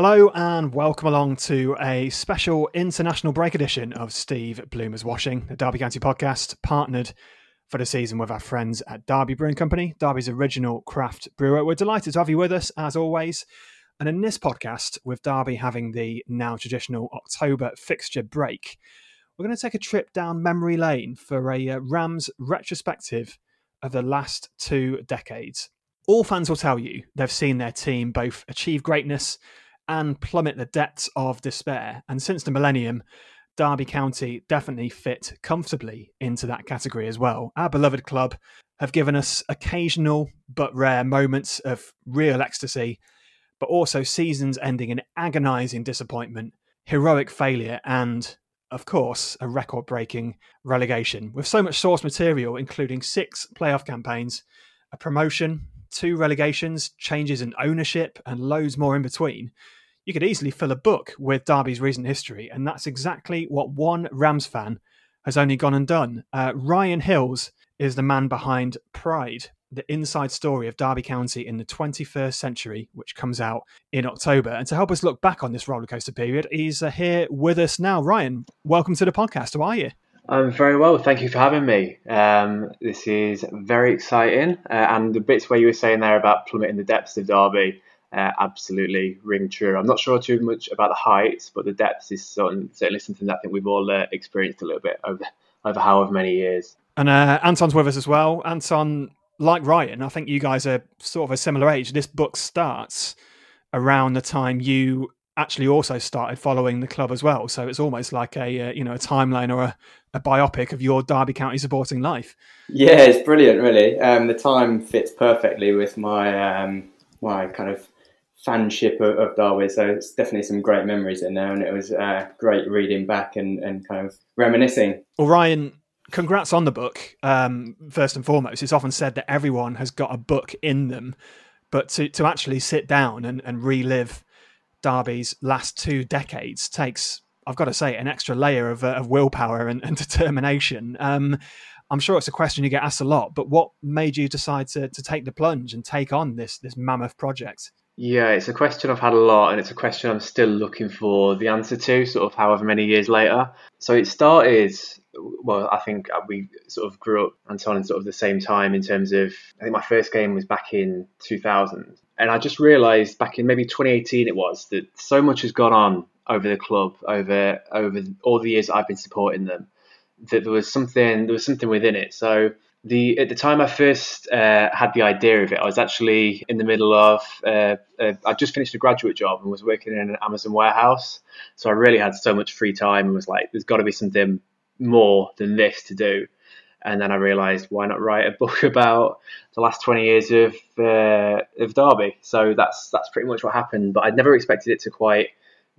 Hello and welcome along to a special international break edition of Steve Bloomer's Watching, the Derby County podcast, partnered for the season with our friends at Derby Brewing Company, Derby's original craft brewer. We're delighted to have you with us as always. And in this podcast, with Derby having the now traditional October fixture break, we're going to take a trip down memory lane for a uh, Rams retrospective of the last two decades. All fans will tell you they've seen their team both achieve greatness and plummet the depths of despair. And since the millennium, Derby County definitely fit comfortably into that category as well. Our beloved club have given us occasional but rare moments of real ecstasy, but also seasons ending in agonising disappointment, heroic failure, and, of course, a record breaking relegation. With so much source material, including six playoff campaigns, a promotion, two relegations, changes in ownership, and loads more in between, you could easily fill a book with Derby's recent history, and that's exactly what one Rams fan has only gone and done. Uh, Ryan Hills is the man behind Pride, the inside story of Derby County in the 21st century, which comes out in October. And to help us look back on this rollercoaster period, he's uh, here with us now. Ryan, welcome to the podcast. How are you? I'm very well, thank you for having me. Um, this is very exciting, uh, and the bits where you were saying there about plummeting the depths of Derby uh, absolutely ring true. I'm not sure too much about the heights, but the depths is certain, certainly something that I think we've all uh, experienced a little bit over over however many years. And uh, Anton's with us as well. Anton, like Ryan, I think you guys are sort of a similar age. This book starts around the time you actually also started following the club as well. So it's almost like a uh, you know a timeline or a, a biopic of your Derby County supporting life. Yeah, it's brilliant, really. Um, the time fits perfectly with my um, my kind of fanship of, of Derby. So it's definitely some great memories in there, and it was uh, great reading back and, and kind of reminiscing. Well, Ryan, congrats on the book. Um, first and foremost, it's often said that everyone has got a book in them, but to to actually sit down and, and relive Derby's last two decades takes, I've got to say, an extra layer of, uh, of willpower and, and determination. Um, I'm sure it's a question you get asked a lot, but what made you decide to, to take the plunge and take on this this mammoth project? Yeah, it's a question I've had a lot, and it's a question I'm still looking for the answer to, sort of however many years later. So it started, well, I think we sort of grew up, Anton, in sort of the same time in terms of, I think my first game was back in 2000. And I just realised back in maybe 2018 it was that so much has gone on over the club over over all the years I've been supporting them that there was something there was something within it. So the at the time I first uh, had the idea of it, I was actually in the middle of uh, uh, I just finished a graduate job and was working in an Amazon warehouse. So I really had so much free time and was like, there's got to be something more than this to do. And then I realised, why not write a book about the last 20 years of uh, of Derby? So that's that's pretty much what happened. But I'd never expected it to quite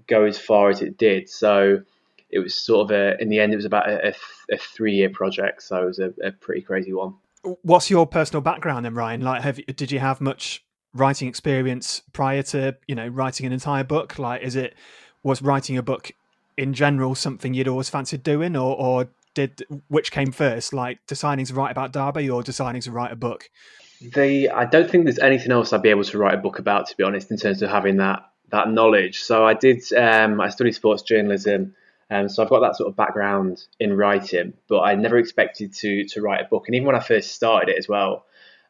go as far as it did. So it was sort of a in the end it was about a, a, three year project. So it was a, a pretty crazy one. What's your personal background then, Ryan? Like, have did you have much writing experience prior to you know writing an entire book? Like, is it was writing a book in general something you'd always fancied doing, or or did which came first, like deciding to write about Derby or deciding to write a book? The I don't think there's anything else I'd be able to write a book about, to be honest, in terms of having that that knowledge. So I did. Um, I studied sports journalism. Um, so I've got that sort of background in writing, but I never expected to to write a book. And even when I first started it as well,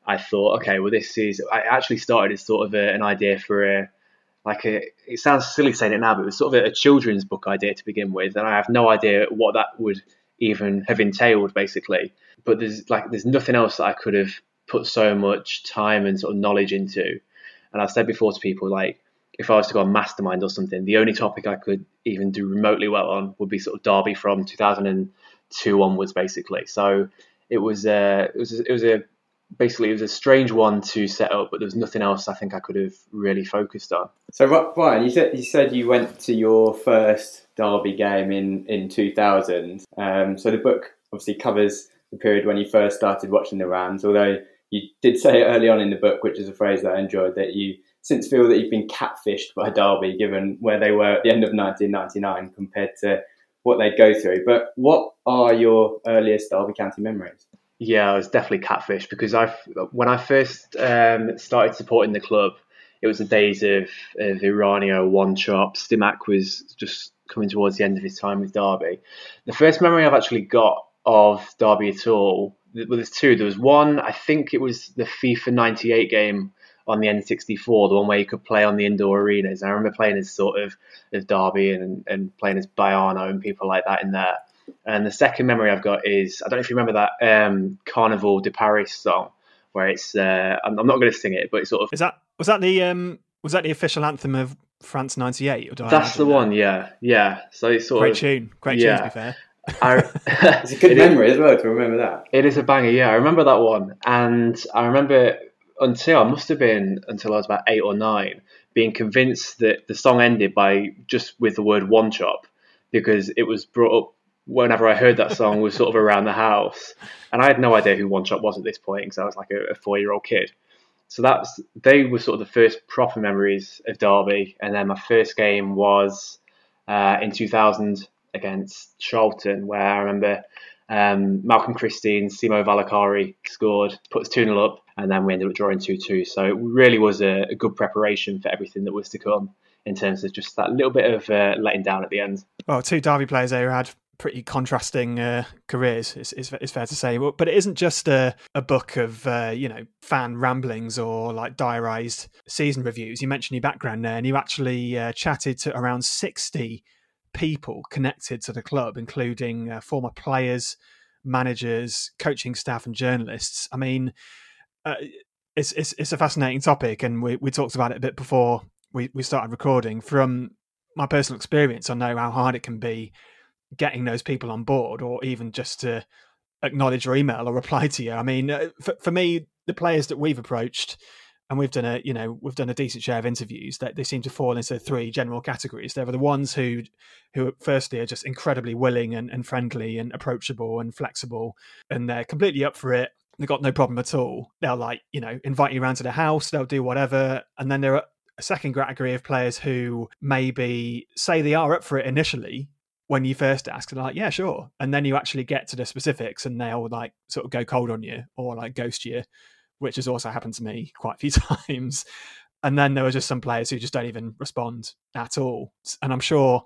I thought, okay, well, this is. I actually started as sort of a, an idea for a like a. It sounds silly saying it now, but it was sort of a, a children's book idea to begin with, and I have no idea what that would even have entailed, basically. But there's like there's nothing else that I could have put so much time and sort of knowledge into. And I've said before to people like if I was to go on Mastermind or something, the only topic I could even do remotely well on would be sort of Derby from 2002 onwards, basically. So it was uh, it was it was a basically it was a strange one to set up, but there was nothing else I think I could have really focused on. So Ryan, you said you said you went to your first Derby game in in 2000. Um, so the book obviously covers the period when you first started watching the Rams, although you did say early on in the book, which is a phrase that I enjoyed, that you since feel that you've been catfished by Derby, given where they were at the end of 1999 compared to what they'd go through. But what are your earliest Derby County memories? Yeah, I was definitely catfished because I, when I first um, started supporting the club, it was the days of, of Eranio, One Chop. Stimac was just coming towards the end of his time with Derby. The first memory I've actually got of Derby at all, well, there's two. There was one, I think it was the FIFA 98 game on the N64, the one where you could play on the indoor arenas. I remember playing as sort of as Derby and, and playing as Baiano and people like that in there. And the second memory I've got is I don't know if you remember that um, Carnival de Paris song where it's uh, I'm, I'm, not going to sing it, but it's sort of is that was that the um, was that the official anthem of France '98? That's the one, yeah, yeah. So it's sort great of tune, great yeah. tune. To be fair. I, it's a good memory is, as well to remember that. It is a banger, yeah. I remember that one, and I remember until I must have been until I was about eight or nine, being convinced that the song ended by just with the word Wanchope because it was brought up whenever I heard that song was sort of around the house, and I had no idea who Wanchope was at this point because I was like a, a four year old kid. So that's they were sort of the first proper memories of Derby, and then my first game was uh, in 2000 against Charlton, where I remember um, Malcolm Christie, Simo Valakari scored, puts us 2 0 up, and then we ended up drawing 2 2. So it really was a, a, good preparation for everything that was to come in terms of just that little bit of uh, letting down at the end. Well, two Derby players there who had pretty contrasting uh, careers. It's, it's, it's, fair to say, but it isn't just a, a book of uh, you know fan ramblings or like diarised season reviews. You mentioned your background there, and you actually uh, chatted to around sixty people connected to the club, including uh, former players, managers, coaching staff, and journalists. I mean. Uh, it's, it's, it's a fascinating topic, and we, we talked about it a bit before we, we started recording. From my personal experience, I know how hard it can be getting those people on board or even just to acknowledge your email or reply to you. I mean, uh, for, for me, the players that we've approached and we've done a you know we've done a decent share of interviews that they seem to fall into three general categories there are the ones who who firstly are just incredibly willing and, and friendly and approachable and flexible and they're completely up for it they've got no problem at all they'll like you know invite you around to the house they'll do whatever and then there are a second category of players who maybe say they are up for it initially when you first ask, they're like, yeah, sure. And then you actually get to the specifics and they'll like sort of go cold on you or like ghost you, which has also happened to me quite a few times. And then there are just some players who just don't even respond at all. And I'm sure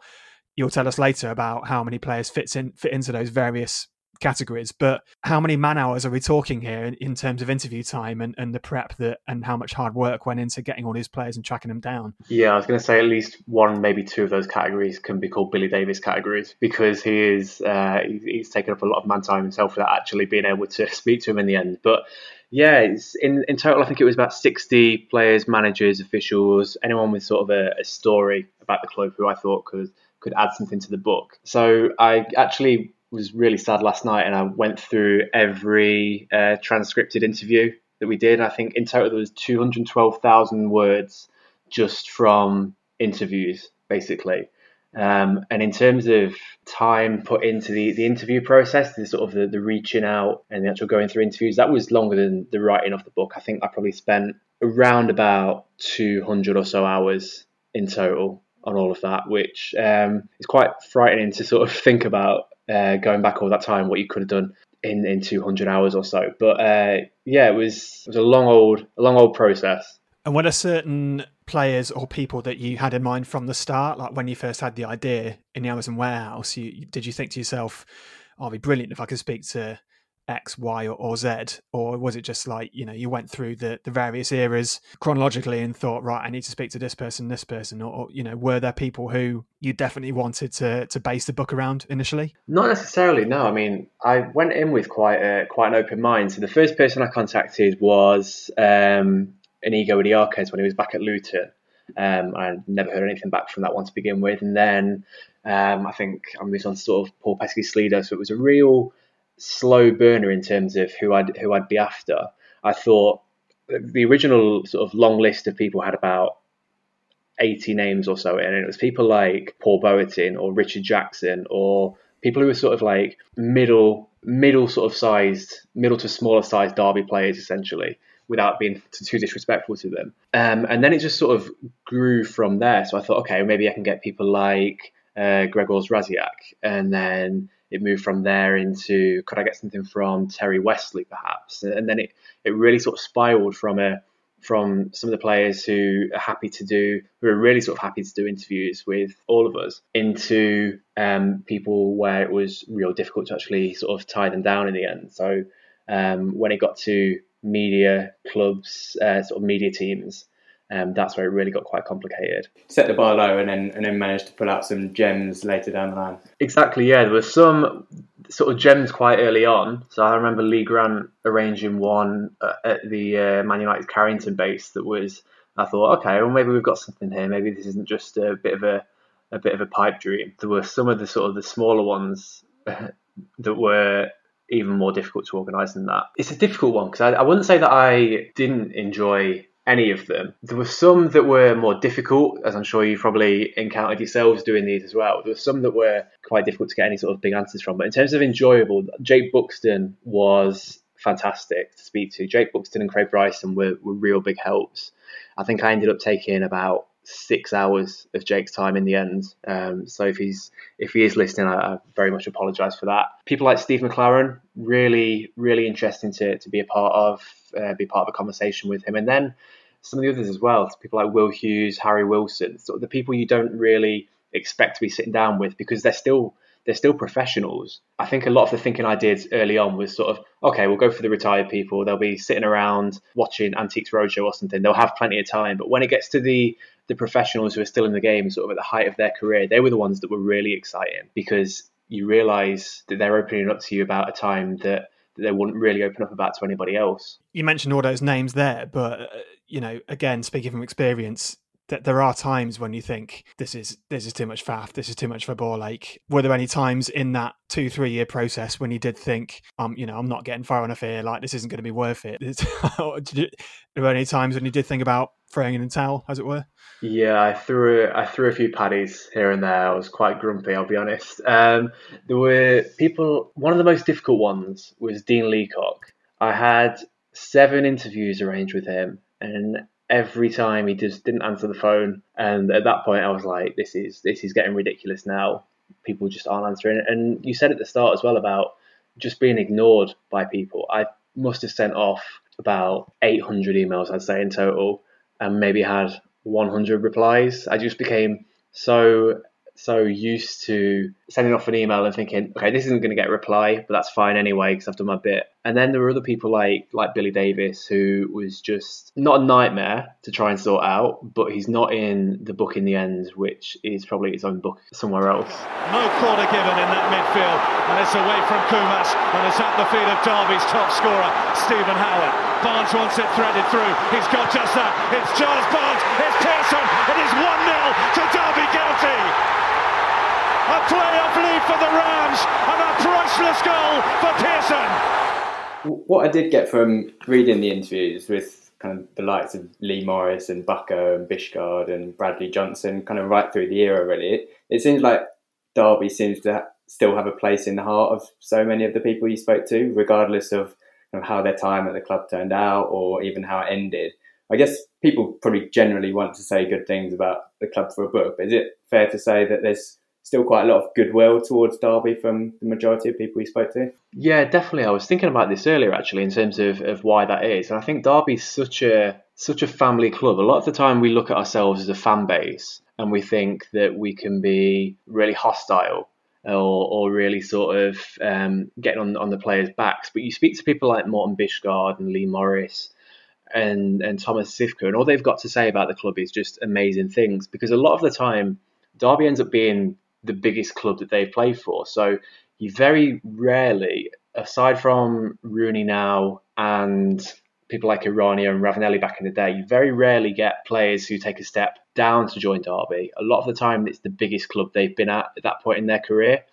you'll tell us later about how many players fits in fit into those various categories, but how many man hours are we talking here in, in, terms of interview time and, and the prep that and how much hard work went into getting all these players and tracking them down? Yeah, I was going to say at least one, maybe two of those categories can be called Billy Davies categories because he is uh, he's taken up a lot of man time himself without actually being able to speak to him in the end. But yeah, in in total, I think it was about sixty players, managers, officials, anyone with sort of a, a story about the club who I thought could could add something to the book. So I actually was really sad last night, and I went through every uh, transcripted interview that we did. I think in total there was 212,000 words just from interviews, basically. Um, and in terms of time put into the, the interview process, the sort of the, the reaching out and the actual going through interviews, that was longer than the writing of the book. I think I probably spent around about 200 or so hours in total on all of that, which um, is quite frightening to sort of think about uh, going back all that time, what you could have done in, in 200 hours or so. But uh, yeah, it was it was a long old a long old process. And were there certain players or people that you had in mind from the start, like when you first had the idea in the Amazon warehouse? You, did you think to yourself, oh, "It'd be brilliant if I could speak to X, Y, or, or, Z? Or was it just like, you know, you went through the, the various eras chronologically and thought, right, I need to speak to this person, this person? Or, or, you know, were there people who you definitely wanted to, to base the book around initially? Not necessarily, no. I mean, I went in with quite a, quite an open mind. So the first person I contacted was um, Inigo Idiakez when he was back at Luton. Um, I never heard anything back from that one to begin with. And then um, I think I moved on sort of Paul Peschisolido. So it was a real slow burner in terms of who I'd who I'd be after. I thought the original sort of long list of people had about 80 names or so and it was people like Paul Boertien or Richard Jackson or people who were sort of like middle middle sort of sized, middle to smaller sized Derby players essentially, without being too disrespectful to them. Um, and then it just sort of grew from there. So I thought, okay, maybe I can get people like uh, Grzegorz Rasiak, and then it moved from there into could I get something from Terry Westley perhaps, and then it it really sort of spiraled from a from some of the players who are happy to do, who are really sort of happy to do interviews with all of us, into um, people where it was real difficult to actually sort of tie them down in the end. So um, when it got to media clubs, uh, sort of media teams, um, that's where it really got quite complicated. Set the bar low and then and then managed to pull out some gems later down the line. Exactly, yeah. There were some sort of gems quite early on. So I remember Lee Grant arranging one uh, at the uh, Man United Carrington base that was. I thought, okay, well maybe we've got something here. Maybe this isn't just a bit of a a bit of a pipe dream. There were some of the sort of the smaller ones that were even more difficult to organise than that. It's a difficult one because I, I wouldn't say that I didn't enjoy any of them. There were some that were more difficult, as I'm sure you probably encountered yourselves doing these as well. There were some that were quite difficult to get any sort of big answers from. But in terms of enjoyable, Jake Buxton was fantastic to speak to. Jake Buxton and Craig Bryson were, were real big helps. I think I ended up taking about six hours of Jake's time in the end. Um, so if he's if he is listening, I, I very much apologise for that. People like Steve McClaren, really really interesting to to be a part of, uh, be part of a conversation with him, and then some of the others as well. People like Will Hughes, Harry Wilson, sort of the people you don't really expect to be sitting down with because they're still they're still professionals. I think a lot of the thinking I did early on was sort of, okay, we'll go for the retired people. They'll be sitting around watching Antiques Roadshow or something. They'll have plenty of time. But when it gets to the the professionals who are still in the game, sort of at the height of their career, they were the ones that were really exciting because you realise that they're opening up to you about a time that, they wouldn't really open up about to anybody else. You mentioned all those names there, but uh, you know, again, speaking from experience, that there are times when you think this is this is too much faff, this is too much for ball. Like were there any times in that two three year process when you did think um you know i'm not getting far enough here like this isn't going to be worth it. There were any times when you did think about throwing in the towel as it were yeah i threw i threw a few paddies here and there i was quite grumpy i'll be honest um there were people one of the most difficult ones was dean leacock i had seven interviews arranged with him and every time he just didn't answer the phone. And at that point, I was like, this is this is getting ridiculous now. People just aren't answering. And you said at the start as well about just being ignored by people. I must have sent off about 800 emails, I'd say in total, and maybe had 100 replies. I just became so so used to sending off an email and thinking, okay, this isn't going to get a reply, but that's fine anyway because I've done my bit. And then there were other people like like Billy Davies, who was just not a nightmare to try and sort out, but he's not in the book in the end, which is probably his own book somewhere else. No corner given in that midfield, and it's away from Koumas, and it's at the feet of Derby's top scorer, Stephen Howard. Barnes wants it threaded through. He's got just that. It's Giles Barnes. It's Pearson. It is 1 0 to Derby County. A playoff lead for the Rams and a priceless goal for Pearson. What I did get from reading the interviews with kind of the likes of Lee Morris and Bucko and Bisgaard and Bradley Johnson, kind of right through the era, really, it, it seems like Derby seems to still have a place in the heart of so many of the people you spoke to, regardless of, of how their time at the club turned out or even how it ended. I guess people probably generally want to say good things about the club for a book, but is it fair to say that there's still quite a lot of goodwill towards Derby from the majority of people we spoke to. Yeah, definitely. I was thinking about this earlier actually in terms of, of why that is. And I think Derby's such a such a family club. A lot of the time we look at ourselves as a fan base and we think that we can be really hostile or, or really sort of um, getting on, on the players' backs. But you speak to people like Morten Bisgaard and Lee Morris and, and Thomas Cywka, and all they've got to say about the club is just amazing things because a lot of the time Derby ends up being the biggest club that they've played for. So you very rarely, aside from Rooney now and people like Eranio and Ravanelli back in the day, you very rarely get players who take a step down to join Derby. A lot of the time, it's the biggest club they've been at at that point in their career.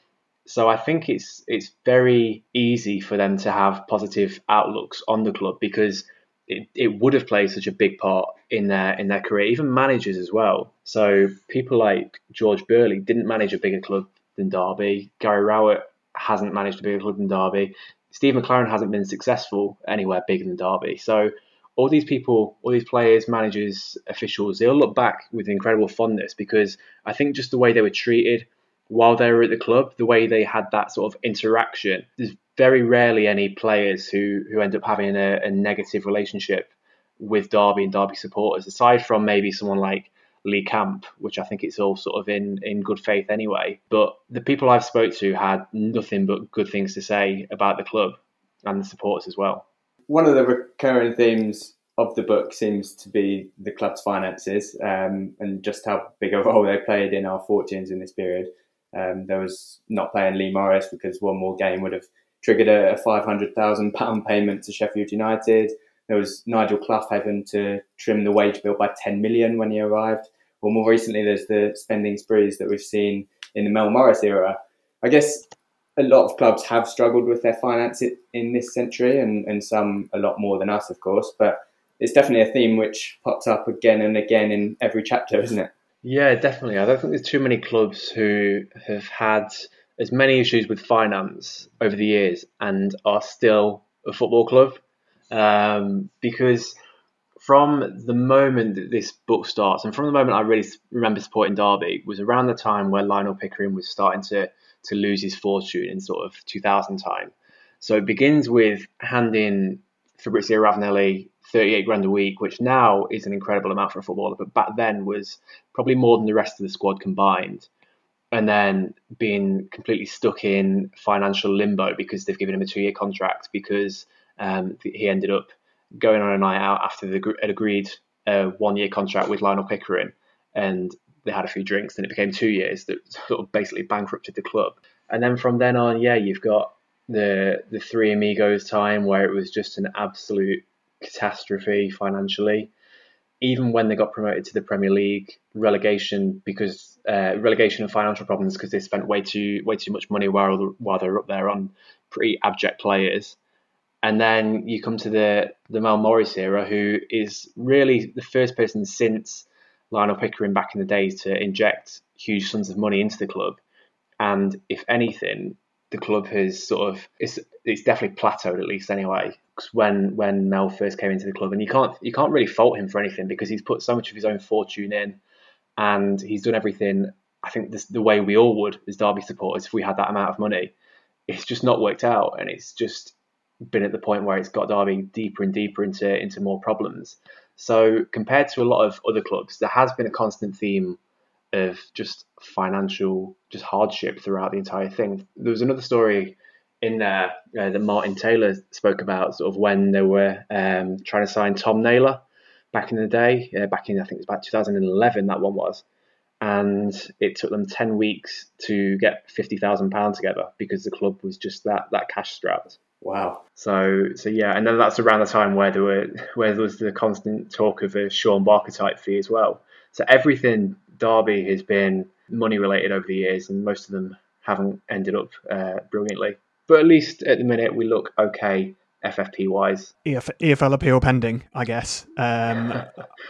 So I think it's it's very easy for them to have positive outlooks on the club because it, it would have played such a big part in their in their career, even managers as well. So people like George Burley didn't manage a bigger club than Derby. Gary Rowett hasn't managed a bigger club than Derby. Steve McClaren hasn't been successful anywhere bigger than Derby. So all these people, all these players, managers, officials, they all look back with incredible fondness because I think just the way they were treated while they were at the club, the way they had that sort of interaction. There's very rarely any players who who end up having a, a negative relationship with Derby and Derby supporters, aside from maybe someone like Lee Camp, which I think it's all sort of in, in good faith anyway. But the people I've spoke to had nothing but good things to say about the club and the supporters as well. One of the recurring themes of the book seems to be the club's finances um, and just how big a role they played in our fortunes in this period. Um, there was not playing Lee Morris because one more game would have triggered a, a £500,000 payment to Sheffield United. There was Nigel Clough having to trim the wage bill by 10 million when he arrived. Or more recently, there's the spending sprees that we've seen in the Mel Morris era. I guess a lot of clubs have struggled with their finances in this century, and, and some a lot more than us, of course. But it's definitely a theme which pops up again and again in every chapter, isn't it? Yeah, definitely. I don't think there's too many clubs who have had as many issues with finance over the years and are still a football club. Um, because from the moment that this book starts, and from the moment I really remember supporting Derby, was around the time where Lionel Pickering was starting to to lose his fortune in sort of 2000 time. So it begins with handing Fabrizio Ravanelli 38 grand a week, which now is an incredible amount for a footballer, but back then was probably more than the rest of the squad combined and then being completely stuck in financial limbo because they've given him a two-year contract because um, he ended up going on a night out after the agreed uh, one-year contract with Lionel Pickering, and they had a few drinks, and it became two years that sort of basically bankrupted the club. And then from then on, yeah, you've got the the three amigos time where it was just an absolute catastrophe financially even when they got promoted to the Premier League, relegation because uh, relegation and financial problems because they spent way too way too much money while while they're up there on pretty abject players. And then you come to the the Mel Morris era, who is really the first person since Lionel Pickering back in the days to inject huge sums of money into the club. And if anything, the club has sort of it's it's definitely plateaued at least anyway when when Mel first came into the club, and you can't you can't really fault him for anything because he's put so much of his own fortune in, and he's done everything. I think this, the way we all would as Derby supporters if we had that amount of money. It's just not worked out, and it's just been at the point where it's got Derby deeper and deeper into into more problems. So compared to a lot of other clubs, there has been a constant theme of just financial just hardship throughout the entire thing. There was another story in there uh, that Martin Taylor spoke about, sort of when they were um, trying to sign Tom Naylor back in the day, uh, back in I think it was about 2011 that one was, and it took them 10 weeks to get 50,000 pounds together because the club was just that that cash strapped. Wow. So so yeah, and then that's around the time where there were where there was the constant talk of a Shaun Barker type fee as well. So everything Derby has been money related over the years, and most of them haven't ended up uh, brilliantly. But at least at the minute, we look okay FFP wise. EF, EFL appeal pending, I guess. Um,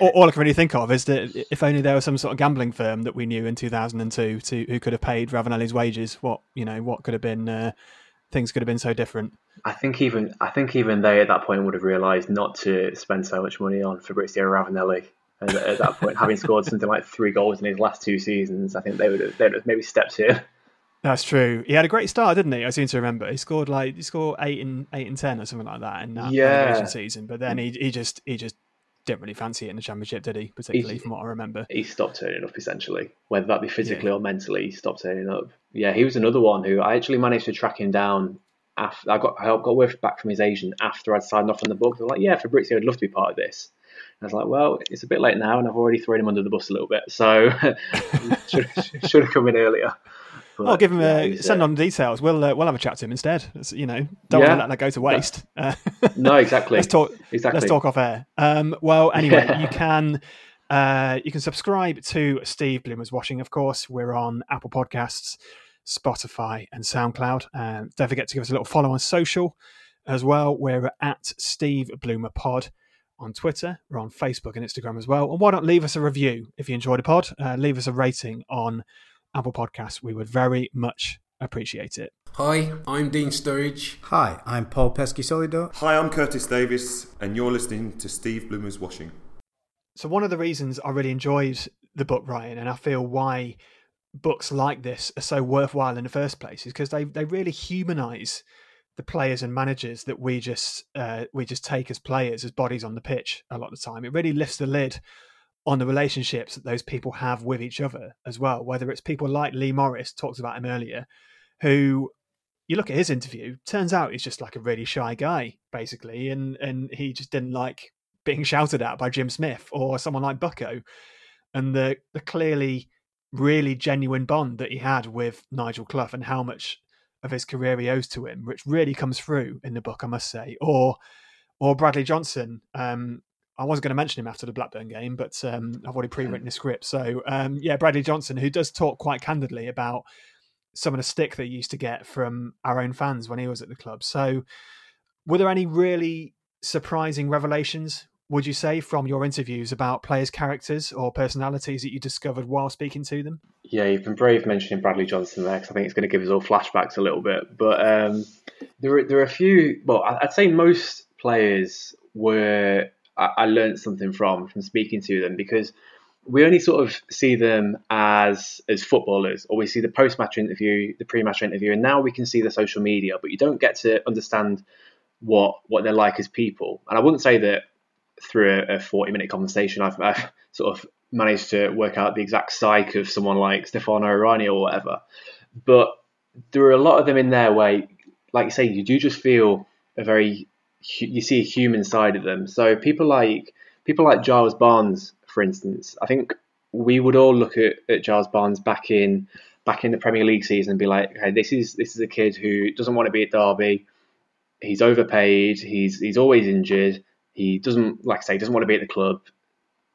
all, all, I can really think of is that if only there was some sort of gambling firm that we knew in 2002 to who could have paid Ravanelli's wages, what you know, what could have been uh, things could have been so different. I think even I think even they at that point would have realised not to spend so much money on Fabrizio Ravanelli. And at that point, having scored something like three goals in his last two seasons, I think they would have, they would have maybe stepped in. That's true. He had a great start, didn't he? I seem to remember. He scored like he scored eight and eight and ten or something like that in that yeah. season. But then he he just he just didn't really fancy it in the championship, did he? Particularly he, from what I remember. He stopped turning up essentially, whether that be physically yeah. or mentally. He stopped turning up. Yeah, he was another one who I actually managed to track him down. After I got I got word back from his agent after I'd signed off on the book. They're like, "Yeah, Fabrizio would love to be part of this." I was like, well, it's a bit late now, and I've already thrown him under the bus a little bit, so should, should have come in earlier. I'll give him a send on details. We'll uh, we'll have a chat to him instead. It's, you know, don't yeah. let that go to waste. Uh, no, exactly. let's talk. Exactly. Let's talk off air. Um, well, anyway, yeah. you can uh, you can subscribe to Steve Bloomer's Watching. Of course, we're on Apple Podcasts, Spotify, and SoundCloud. Um, don't forget to give us a little follow on social as well. We're at Steve Bloomer Pod on Twitter. We're on Facebook and Instagram as well. And why not leave us a review if you enjoyed the pod? Uh, leave us a rating on Apple Podcasts. We would very much appreciate it. Hi, I'm Dean Sturridge. Hi, I'm Paul Peschisolido. Hi, I'm Curtis Davies, and you're listening to Steve Bloomer's Watching. So, one of the reasons I really enjoyed the book, Ryan, and I feel why books like this are so worthwhile in the first place is because they, they really humanize the players and managers that we just uh, we just take as players as bodies on the pitch a lot of the time. It really lifts the lid on the relationships that those people have with each other as well. Whether it's people like Lee Morris talked about him earlier, who you look at his interview, turns out he's just like a really shy guy, basically, and and he just didn't like being shouted at by Jim Smith or someone like Bucko, and the the clearly really genuine bond that he had with Nigel Clough and how much of his career he owes to him, which really comes through in the book, I must say. Or or Bradley Johnson. Um, I wasn't going to mention him after the Blackburn game, but um, I've already pre-written the script. So um, yeah, Bradley Johnson, who does talk quite candidly about some of the stick that he used to get from our own fans when he was at the club. So were there any really surprising revelations would you say, from your interviews about players' characters or personalities that you discovered while speaking to them? Yeah, you've been brave mentioning Bradley Johnson there because I think it's going to give us all flashbacks a little bit. But um, there, are, there are a few. Well, I'd say most players were I, I learned something from from speaking to them because we only sort of see them as as footballers, or we see the post match interview, the pre match interview, and now we can see the social media, but you don't get to understand what what they're like as people. And I wouldn't say that through a, 40 minute conversation, I've, I've, sort of managed to work out the exact psyche of someone like Stefano Eranio or whatever. But there are a lot of them in there where, like you say, you do just feel a very, you see a human side of them. So people like, people like Giles Barnes, for instance, I think we would all look at, at Giles Barnes back in, back in the Premier League season and be like, okay, this is, this is a kid who doesn't want to be at Derby. He's overpaid. He's, he's always injured he doesn't, like I say, doesn't want to be at the club.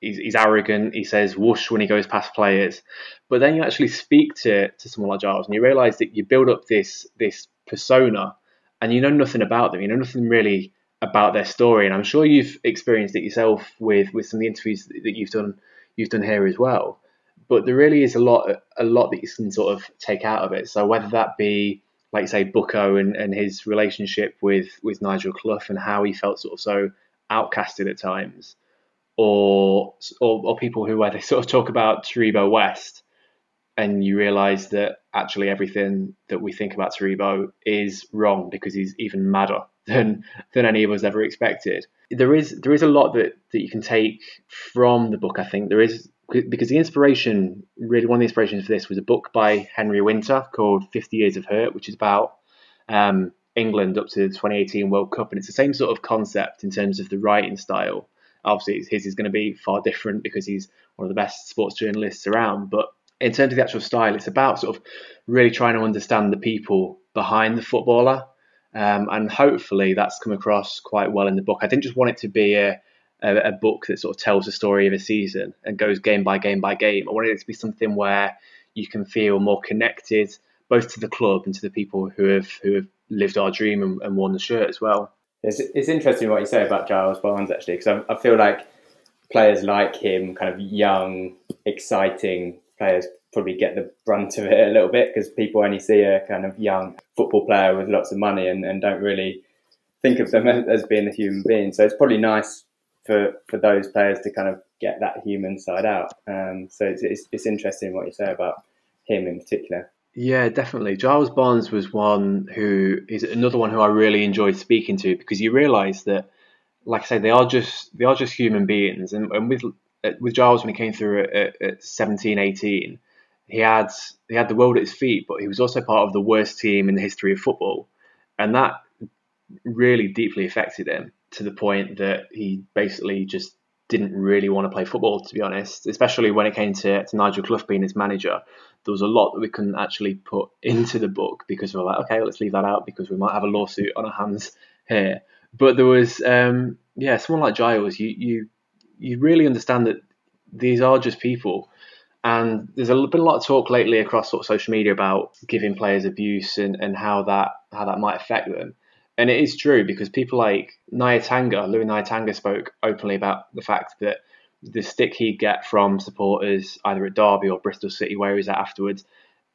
He's, he's arrogant. He says whoosh when he goes past players. But then you actually speak to, to someone like Giles and you realise that you build up this this persona and you know nothing about them. You know nothing really about their story. And I'm sure you've experienced it yourself with, with some of the interviews that you've done you've done here as well. But there really is a lot a lot that you can sort of take out of it. So whether that be like say Bucko and, and his relationship with with Nigel Clough and how he felt sort of so outcasted at times, or or, or people who where they sort of talk about Taribo West, and you realise that actually everything that we think about Taribo is wrong because he's even madder than than any of us ever expected. There is there is a lot that, that you can take from the book. I think there is because the inspiration really one of the inspirations for this was a book by Henry Winter called Fifty Years of Hurt, which is about um, England up to the 2018 World Cup, and it's the same sort of concept in terms of the writing style. Obviously, his is going to be far different because he's one of the best sports journalists around. But in terms of the actual style, it's about sort of really trying to understand the people behind the footballer, um, and hopefully that's come across quite well in the book. I didn't just want it to be a, a, a book that sort of tells the story of a season and goes game by game by game. I wanted it to be something where you can feel more connected both to the club and to the people who have who have lived our dream and, and worn the shirt as well. It's, it's interesting what you say about Giles Barnes actually, because I, I feel like players like him, kind of young, exciting players, probably get the brunt of it a little bit because people only see a kind of young football player with lots of money and, and don't really think of them as being a human being. So it's probably nice for, for those players to kind of get that human side out. Um, so it's, it's, it's interesting what you say about him in particular. Yeah, definitely. Giles Barnes was one who is another one who I really enjoyed speaking to because you realise that, like I say, they are just they are just human beings. And, and with uh, with Giles when he came through at, at 17, 18, he had he had the world at his feet, but he was also part of the worst team in the history of football, and that really deeply affected him to the point that he basically just didn't really want to play football, to be honest, especially when it came to, to Nigel Clough being his manager there was a lot that we couldn't actually put into the book because we were like, okay, let's leave that out because we might have a lawsuit on our hands here. But there was, um, yeah, someone like Giles, you you you really understand that these are just people, and there's a, been a lot of talk lately across sort of social media about giving players abuse and, and how that how that might affect them. And it is true because people like Nyatanga, Lewin Nyatanga spoke openly about the fact that the stick he'd get from supporters either at Derby or Bristol City, where he was at afterwards,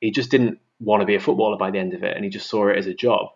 he just didn't want to be a footballer by the end of it, and he just saw it as a job,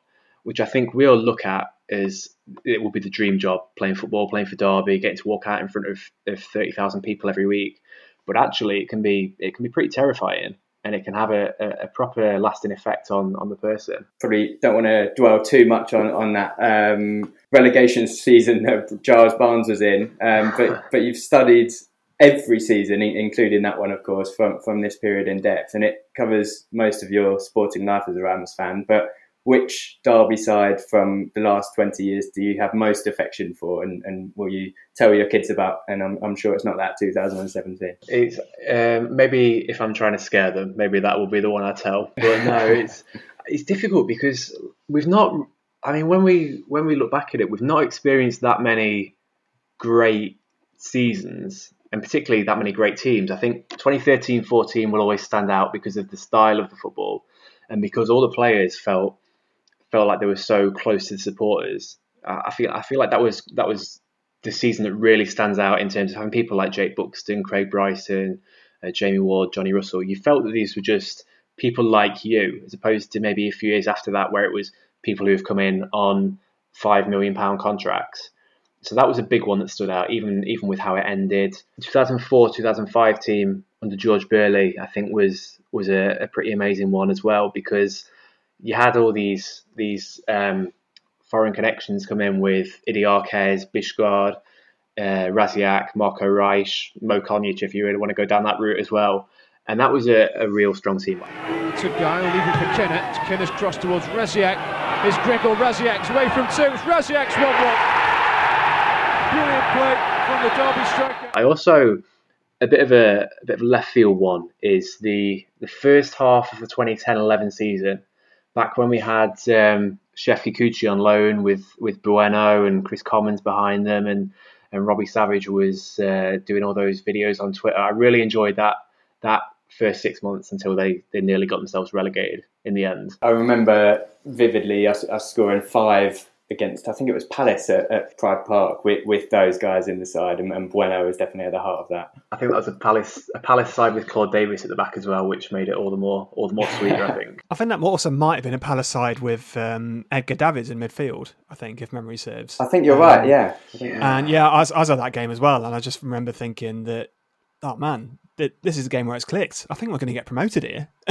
which I think we all look at as it will be the dream job playing football, playing for Derby, getting to walk out in front of, of thirty thousand people every week. But actually, it can be it can be pretty terrifying and it can have a, a, proper lasting effect on, on the person. Probably don't want to dwell too much on on that um, relegation season that Giles Barnes was in, um, but but you've studied every season, including that one, of course, from from this period in depth, and it covers most of your sporting life as a Rams fan, but which Derby side from the last 20 years do you have most affection for and, and will you tell your kids about? And I'm, I'm sure it's not that 2017. It's um, maybe if I'm trying to scare them, maybe that will be the one I tell. But no, it's it's difficult because we've not. I mean, when we when we look back at it, we've not experienced that many great seasons and particularly that many great teams. I think 2013-14 will always stand out because of the style of the football and because all the players felt felt like they were so close to the supporters. Uh, I feel I feel like that was that was the season that really stands out in terms of having people like Jake Buxton, Craig Bryson, uh, Jamie Ward, Johnny Russell. You felt that these were just people like you, as opposed to maybe a few years after that where it was people who have come in on five million pound contracts. So that was a big one that stood out, even even with how it ended. 2004 2005 team under George Burley, I think was was a, a pretty amazing one as well because you had all these these um, foreign connections come in with Idiakez, Bisgaard, uh, Rasiak, Marco Reich, Mo Konjic, if you really want to go down that route as well. And that was a, a real strong team. To Guile, leaving for Kennett. Kennett's cross towards Rasiak. Is Gregor Rasiak's away from two. It's Rasiak's 1 1. Brilliant play from the Derby striker. I also a bit of a, a, bit of a left field one is the the first half of the 2010-11 season back when we had um, Shefki Kuqi on loan with, with Bueno and Kris Commons behind them, and, and Robbie Savage was uh, doing all those videos on Twitter. I really enjoyed that that first six months until they, they nearly got themselves relegated in the end. I remember vividly us, us scoring five against I think it was Palace at, at Pride Park with, with those guys in the side, and, and, Bueno was definitely at the heart of that. I think that was a Palace a Palace side with Claude Davis at the back as well, which made it all the more all the more sweeter. I think. I think that also might have been a Palace side with um, Edgar Davids in midfield. I think, if memory serves. I think you're um, right. Yeah. And yeah, I was, I was at that game as well, and I just remember thinking that, oh man, this is a game where it's clicked. I think we're going to get promoted here.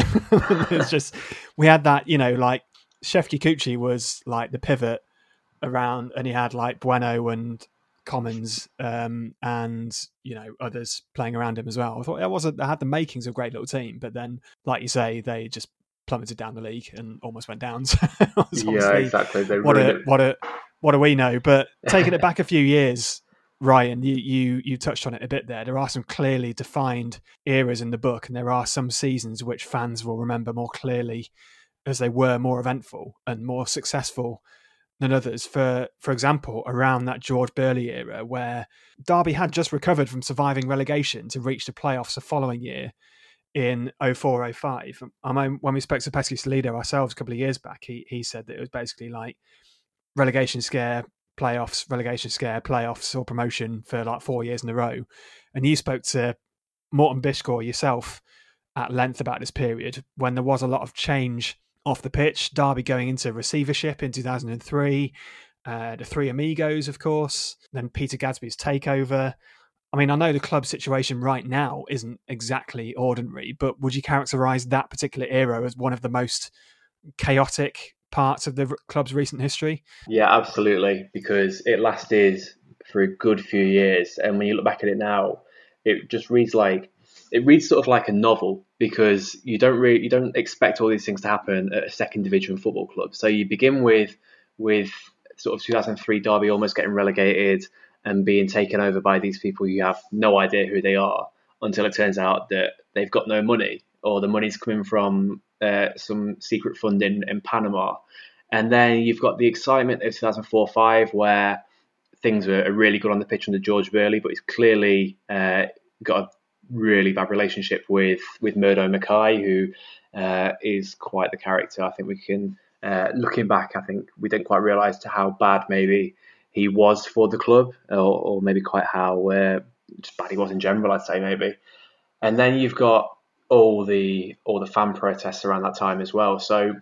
it's just we had that, you know, like Shefki Kuqi was like the pivot around, and he had like Bueno and Commons um, and you know others playing around him as well. I thought it was a, they had the makings of a great little team, but then, like you say, they just plummeted down the league and almost went down. So yeah, exactly. They what a, what a what do we know? But taking it back a few years, Ryan, you, you you touched on it a bit there. There are some clearly defined eras in the book, and there are some seasons which fans will remember more clearly as they were more eventful and more successful than others. For for example, around that George Burley era, where Derby had just recovered from surviving relegation to reach the playoffs the following year in 0405. I mean, when we spoke to Peschisolido ourselves a couple of years back, he he said that it was basically like relegation scare, playoffs, relegation scare, playoffs, or promotion for like four years in a row. And you spoke to Morten Bisgaard yourself at length about this period when there was a lot of change off the pitch. Derby going into receivership in 2003. Uh, the Three Amigos, of course. Then Peter Gadsby's takeover. I mean, I know the club situation right now isn't exactly ordinary, but would you characterise that particular era as one of the most chaotic parts of the club's recent history? Yeah, absolutely, because it lasted for a good few years. And when you look back at it now, it just reads like it reads sort of like a novel because you don't really you don't expect all these things to happen at a second division football club. So you begin with with sort of 2003 Derby almost getting relegated and being taken over by these people you have no idea who they are until it turns out that they've got no money or the money's coming from uh, some secret funding in, Panama. And then you've got the excitement of 2004-5 where things are really good on the pitch under George Burley, but he's clearly uh, got a really bad relationship with with Murdo Mackay, who uh, is quite the character. I think we can uh, looking back, I think we didn't quite realise to how bad maybe he was for the club, or, or maybe quite how uh, just bad he was in general. I'd say maybe. And then you've got all the all the fan protests around that time as well. So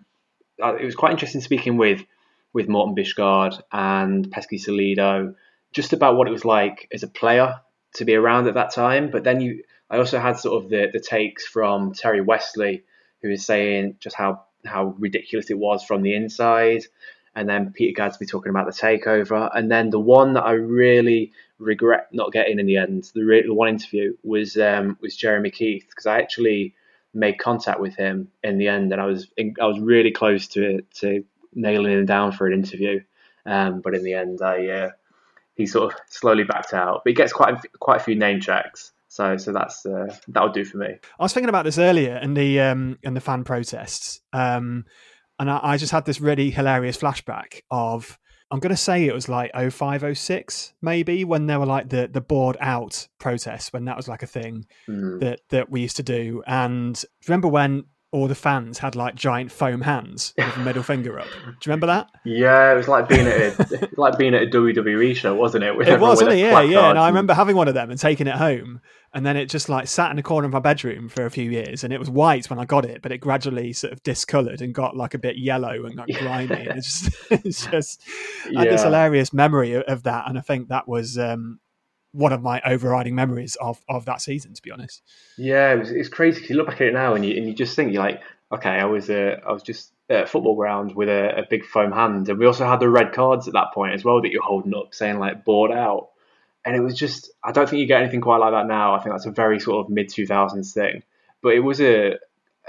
uh, it was quite interesting speaking with with Morten Bisgaard and Peschisolido just about what it was like as a player to be around at that time. But then you, I also had sort of the the takes from Terry Westley, who is saying just how how ridiculous it was from the inside, and then Peter Gadsby talking about the takeover, and then the one that I really regret not getting in the end, the, re- the one interview was um, was Jeremy Keith because I actually made contact with him in the end, and I was in, I was really close to to nailing him down for an interview, um, but in the end, I uh, he sort of slowly backed out. But he gets quite a, quite a few name checks. So, so that's uh, that'll do for me. I was thinking about this earlier and the um, and the fan protests, um, and I, I just had this really hilarious flashback of I'm going to say it was like 0506 maybe when there were like the the board out protests when that was like a thing mm. that that we used to do and do you remember when all the fans had like giant foam hands with a middle finger up. Do you remember that? Yeah, it was like being at a, like being at a WWE show, wasn't it? With it was, wasn't it? Yeah, yeah. And I remember having one of them and taking it home, and then it just like sat in the corner of my bedroom for a few years, and it was white when I got it, but it gradually sort of discoloured and got like a bit yellow and got grimy. and it's just, it's just I had this hilarious memory of, of, that, and I think that was. Um, one of my overriding memories of, of that season, to be honest. Yeah, it was, it's crazy because you look back at it now and you and you just think you're like, okay, I was uh, I was just at a football ground with a, a, big foam hand, and we also had the red cards at that point as well that you're holding up saying like board out, and it was just I don't think you get anything quite like that now. I think that's a very sort of mid two thousands thing, but it was a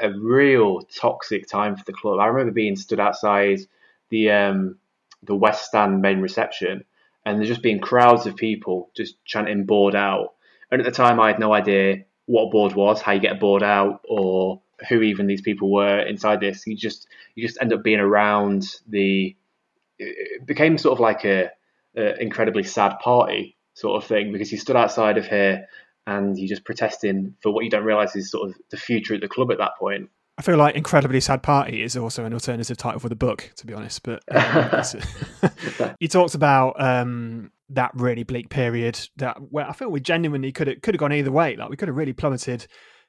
a real toxic time for the club. I remember being stood outside the um, the West Stand main reception and there's just being crowds of people just chanting board out. And at the time, I had no idea what a board was, how you get a board out, or who even these people were inside this. You just you just end up being around the. It became sort of like a, a incredibly sad party sort of thing because you stood outside of here and you're just protesting for what you don't realize is sort of the future of the club at that point. I feel like Incredibly Sad Party is also an alternative title for the book, to be honest. But um, you talked about um, that really bleak period that where I feel we genuinely could have could have gone either way. Like we could have really plummeted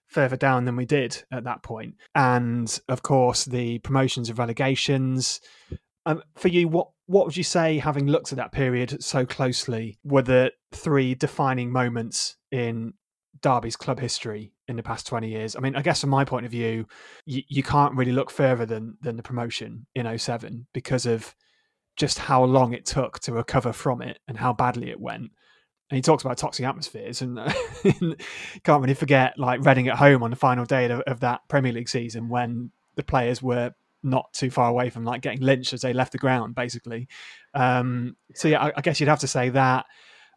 further down than we did at that point. And of course, the promotions and relegations. Um, for you, what what would you say, having looked at that period so closely, were the three defining moments in Derby's club history in the past 20 years. I mean, I guess from my point of view, you, you can't really look further than than the promotion in 07 because of just how long it took to recover from it and how badly it went. And he talks about toxic atmospheres and can't really forget like Reading at home on the final day of, of that Premier League season when the players were not too far away from like getting lynched as they left the ground, basically. Um, so yeah, I, I guess you'd have to say that.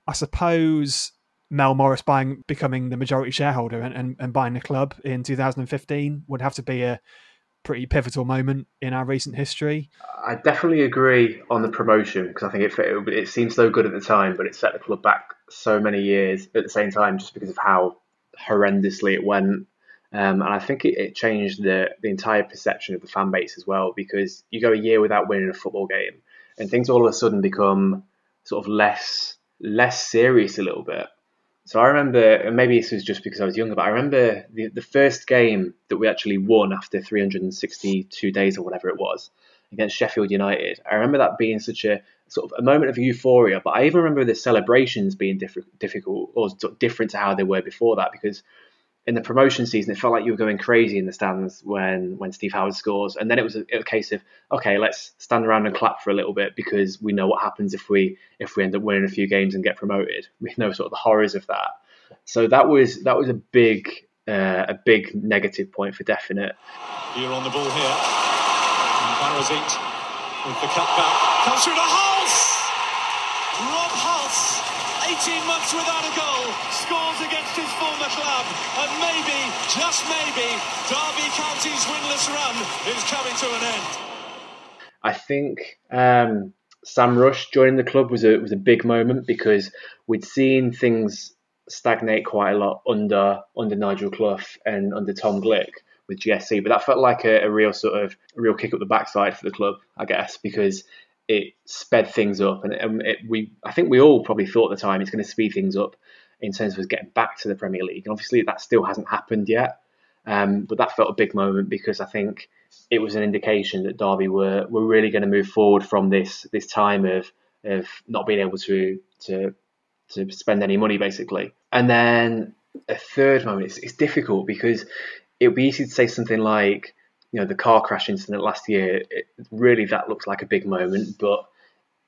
I suppose Mel Morris buying becoming the majority shareholder and, and, and, buying the club in 2015 would have to be a pretty pivotal moment in our recent history. I definitely agree on the promotion because I think it, it, it seemed so good at the time, but it set the club back so many years at the same time just because of how horrendously it went. Um, and I think it, it changed the, the entire perception of the fan base as well because you go a year without winning a football game and things all of a sudden become sort of less less serious a little bit. So I remember, and maybe this was just because I was younger, but I remember the, the first game that we actually won after 362 days or whatever it was against Sheffield United. I remember that being such a sort of a moment of euphoria, but I even remember the celebrations being diff- difficult or different to how they were before that because in the promotion season, it felt like you were going crazy in the stands when when Steve Howard scores, and then it was a, a, case of okay, let's stand around and clap for a little bit because we know what happens if we if we end up winning a few games and get promoted. We know sort of the horrors of that. So that was that was a big uh, a big negative point for definite. You're on the ball here. Barazite with the cutback comes through the Hulse. Rob Hulse 18 months without a goal, scores against his former club, and maybe, just maybe, Derby County's winless run is coming to an end. I think um, Sam Rush joining the club was a was a big moment because we'd seen things stagnate quite a lot under under Nigel Clough and under Tom Glick. with GSE, but that felt like a, a real sort of a real kick up the backside for the club, I guess, because it sped things up, and, and it, we I think we all probably thought at the time it's going to speed things up in terms of us getting back to the Premier League, and obviously that still hasn't happened yet. Um, but that felt a big moment because I think it was an indication that Derby were were really going to move forward from this this time of of not being able to to to spend any money basically. And then a third moment, it's, it's difficult because it would be easy to say something like, you know, the car crash incident last year. It, really, that looks like a big moment, but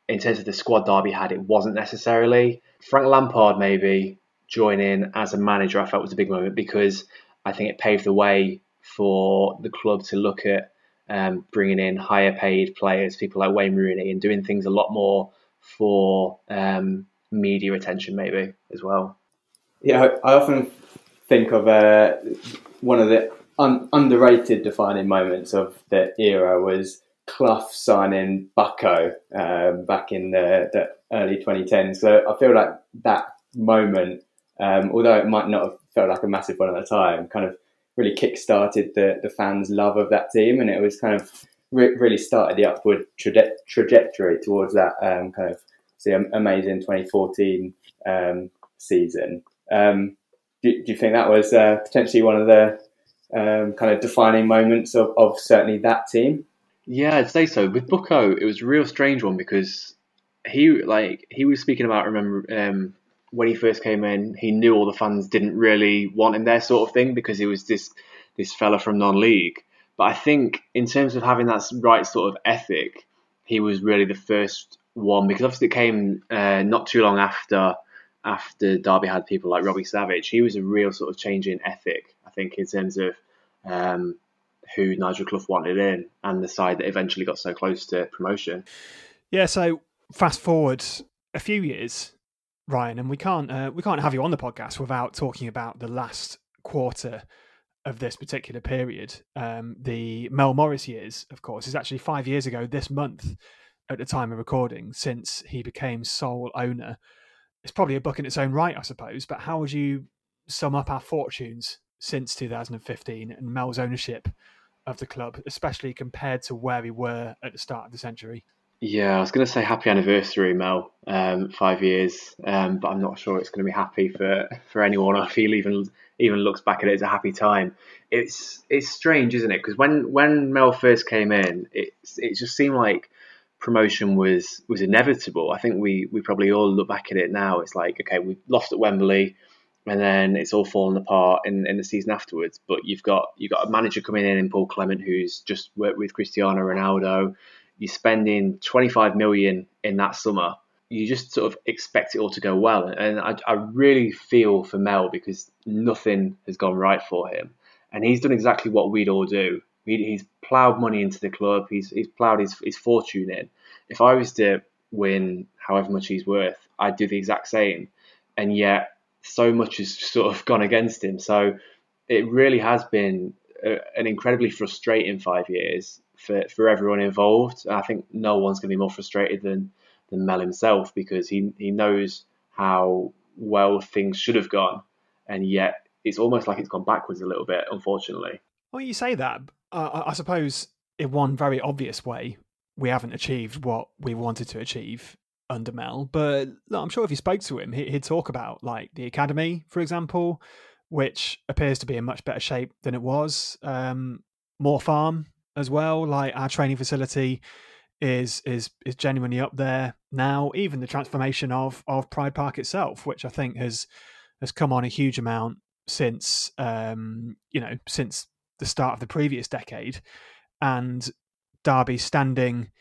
in terms of the squad Derby had, it wasn't necessarily. Frank Lampard maybe joining as a manager, I felt was a big moment because I think it paved the way for the club to look at um, bringing in higher paid players, people like Wayne Rooney, and doing things a lot more for um, media attention, maybe as well. Yeah, I often think of uh, one of the un- underrated defining moments of the era was Clough signing Bucko um, back in the, the, early 2010s. So I feel like that moment, um, although it might not have felt like a massive one at the time, kind of really kick-started the, the fans' love of that team, and it was kind of re- really started the upward traje- trajectory towards that um, kind of the amazing 2014 um, season. Um, do, do, you think that was uh, potentially one of the um, kind of defining moments of, of certainly that team? Yeah, I'd say so. With Bucko, it was a real strange one because he like he was speaking about remember um, when he first came in, he knew all the fans didn't really want him there, sort of thing, because he was this this fella from non-league. But I think in terms of having that right sort of ethic, he was really the first one because obviously it came uh, not too long after after Derby had people like Robbie Savage. He was a real sort of change in ethic, I think, in terms of um, who Nigel Clough wanted in and the side that eventually got so close to promotion. Yeah, so fast forward a few years, Ryan, and we can't uh, we can't have you on the podcast without talking about the last quarter of this particular period. Um, the Mel Morris years, of course, is actually five years ago this month at the time of recording since he became sole owner. It's probably a book in its own right, I suppose, but how would you sum up our fortunes since 2015 and Mel's ownership of the club, especially compared to where we were at the start of the century? Yeah, I was going to say happy anniversary, Mel. Um, five years, um, but I'm not sure it's going to be happy for, for anyone. I feel even even looks back at it as a happy time. It's it's strange, isn't it? Because when when Mel first came in, it it just seemed like promotion was was inevitable. I think we we probably all look back at it now. It's like okay, we lost at Wembley, and then it's all fallen apart in, in the season afterwards. But you've got you've got a manager coming in in Paul Clement who's just worked with Cristiano Ronaldo. You're spending 25 million in that summer. You just sort of expect it all to go well, and I, I really feel for Mel because nothing has gone right for him, and he's done exactly what we'd all do he, he's ploughed money into the club. He's he's ploughed his, his fortune in. If I was to win however much he's worth, I'd do the exact same. And yet, so much has sort of gone against him. So it really has been a, an incredibly frustrating five years for, for everyone involved. I think no one's going to be more frustrated than than Mel himself because he he knows how well things should have gone, and yet it's almost like it's gone backwards a little bit, unfortunately. Well, you say that, uh, I suppose in one very obvious way, we haven't achieved what we wanted to achieve under Mel. But I'm sure if you spoke to him, he'd talk about like the academy, for example, which appears to be in much better shape than it was. Um, Moor Farm as well, like our training facility is is is genuinely up there now. Even the transformation of of Pride Park itself, which I think has has come on a huge amount since um, you know since the start of the previous decade, and Derby standing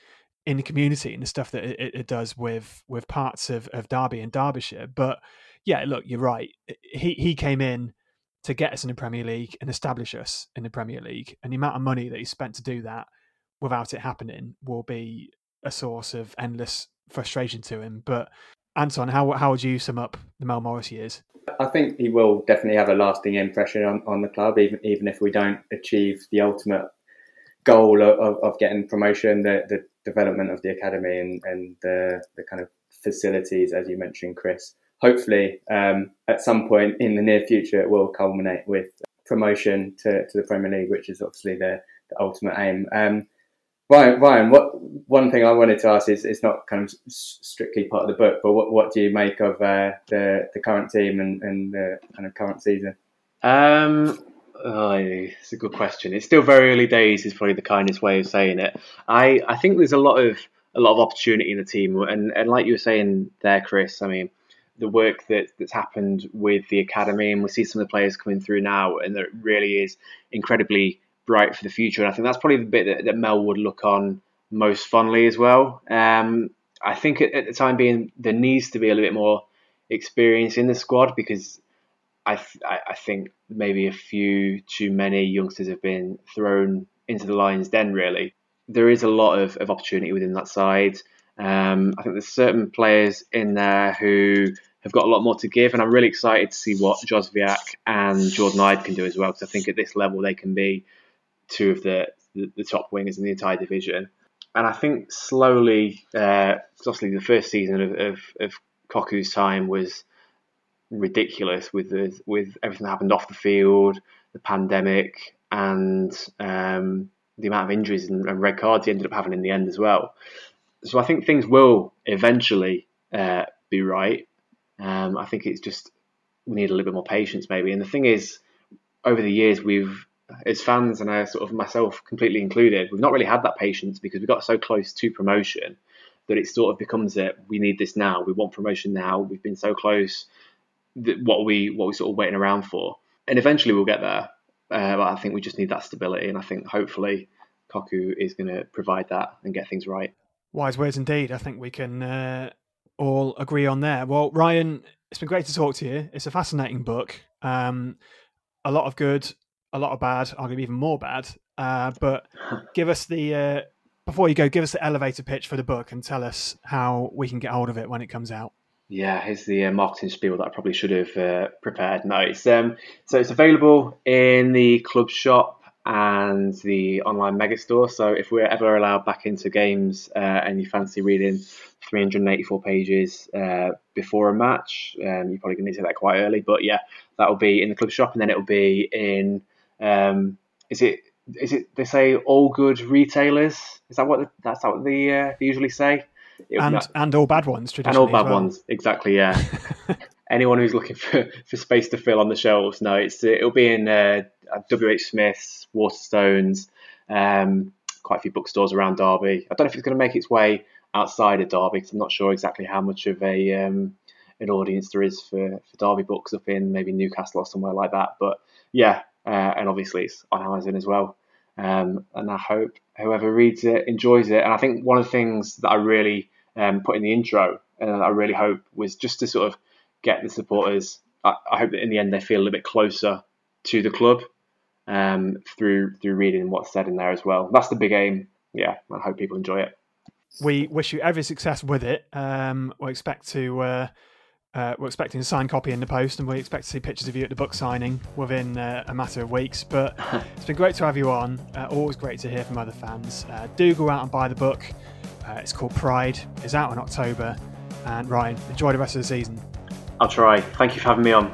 in the community and the stuff that it, it, does with with parts of, of Derby and Derbyshire. But yeah, look, you're right. He he came in to get us in the Premier League and establish us in the Premier League, and the amount of money that he spent to do that without it happening will be a source of endless frustration to him. But Anton, how how would you sum up the Mel Morris years? I think he will definitely have a lasting impression on, on the club, even even if we don't achieve the ultimate goal of, of getting promotion, the, the development of the academy and, and the, the kind of facilities, as you mentioned, Chris. Hopefully, um, at some point in the near future, it will culminate with promotion to, to the Premier League, which is obviously the, the ultimate aim. Um, Ryan, Ryan, what one thing I wanted to ask is it's not kind of strictly part of the book, but what, what do you make of uh, the the current team and, and the kind of current season? Um, oh, it's a good question. It's still very early days. Is probably the kindest way of saying it. I, I think there's a lot of a lot of opportunity in the team, and and like you were saying there, Chris. I mean, the work that that's happened with the academy, and we see some of the players coming through now, and it really is incredibly bright for the future. And I think that's probably the bit that, that Mel would look on most fondly as well. Um, I think at, at, the time being, there needs to be a little bit more experience in the squad because I, th- I think maybe a few too many youngsters have been thrown into the lion's den. Really, there is a lot of, of opportunity within that side. Um, I think there's certain players in there who have got a lot more to give, and I'm really excited to see what Jozwiak and Jordon Ibe can do as well. Because I think at this level they can be two of the, the, the top wingers in the entire division. And I think slowly, uh, obviously the first season of, of, of Cocu's time was ridiculous with the, with everything that happened off the field, the pandemic, and um, the amount of injuries and, and, red cards he ended up having in the end as well. So I think things will eventually uh, be right. Um, I think it's just we need a little bit more patience maybe. And the thing is, over the years we've as fans and I sort of myself completely included, we've not really had that patience because we got so close to promotion that it sort of becomes that we need this now. We want promotion now. We've been so close. That what we what we sort of waiting around for, and eventually we'll get there. Uh, but I think we just need that stability, and I think hopefully Cocu is going to provide that and get things right. Wise words indeed. I think we can uh, all agree on there. Well, Ryan, it's been great to talk to you. It's a fascinating book. Um, a lot of good, a lot of bad, arguably even more bad. Uh, but give us the uh, before you go, give us the elevator pitch for the book and tell us how we can get hold of it when it comes out. Yeah, here's the uh, marketing spiel that I probably should have uh, prepared. No, it's um, so it's available in the club shop and the online megastore. So if we're ever allowed back into games uh, and you fancy reading 384 pages uh, before a match, um, you're probably going to need to do that quite early. But yeah, that will be in the club shop, and then it will be in um, is it is it they say all good retailers? Is that what the, that's what they, uh, they usually say? and not, and all bad ones traditionally. and all bad well. ones exactly yeah. Anyone who's looking for, for space to fill on the shelves, no, it's it'll be in uh, WH Smith's, Waterstones, um, quite a few bookstores around Derby. I don't know if it's going to make its way outside of Derby because I'm not sure exactly how much of a um, an audience there is for, for Derby books up in maybe Newcastle or somewhere like that. But yeah, uh, and obviously it's on Amazon as well. Um, and I hope whoever reads it enjoys it. And I think one of the things that I really um, put in the intro, and I really hope was just to sort of get the supporters. I, I hope that in the end they feel a little bit closer to the club um, through through reading what's said in there as well. That's the big aim. Yeah, I hope people enjoy it. We wish you every success with it. Um, we expect to uh, uh, we're expecting a signed copy in the post, and we expect to see pictures of you at the book signing within uh, a matter of weeks. But it's been great to have you on. Uh, always great to hear from other fans. Uh, do go out and buy the book. Uh, it's called Pride. It's out in October. And Ryan, enjoy the rest of the season. I'll try. Thank you for having me on.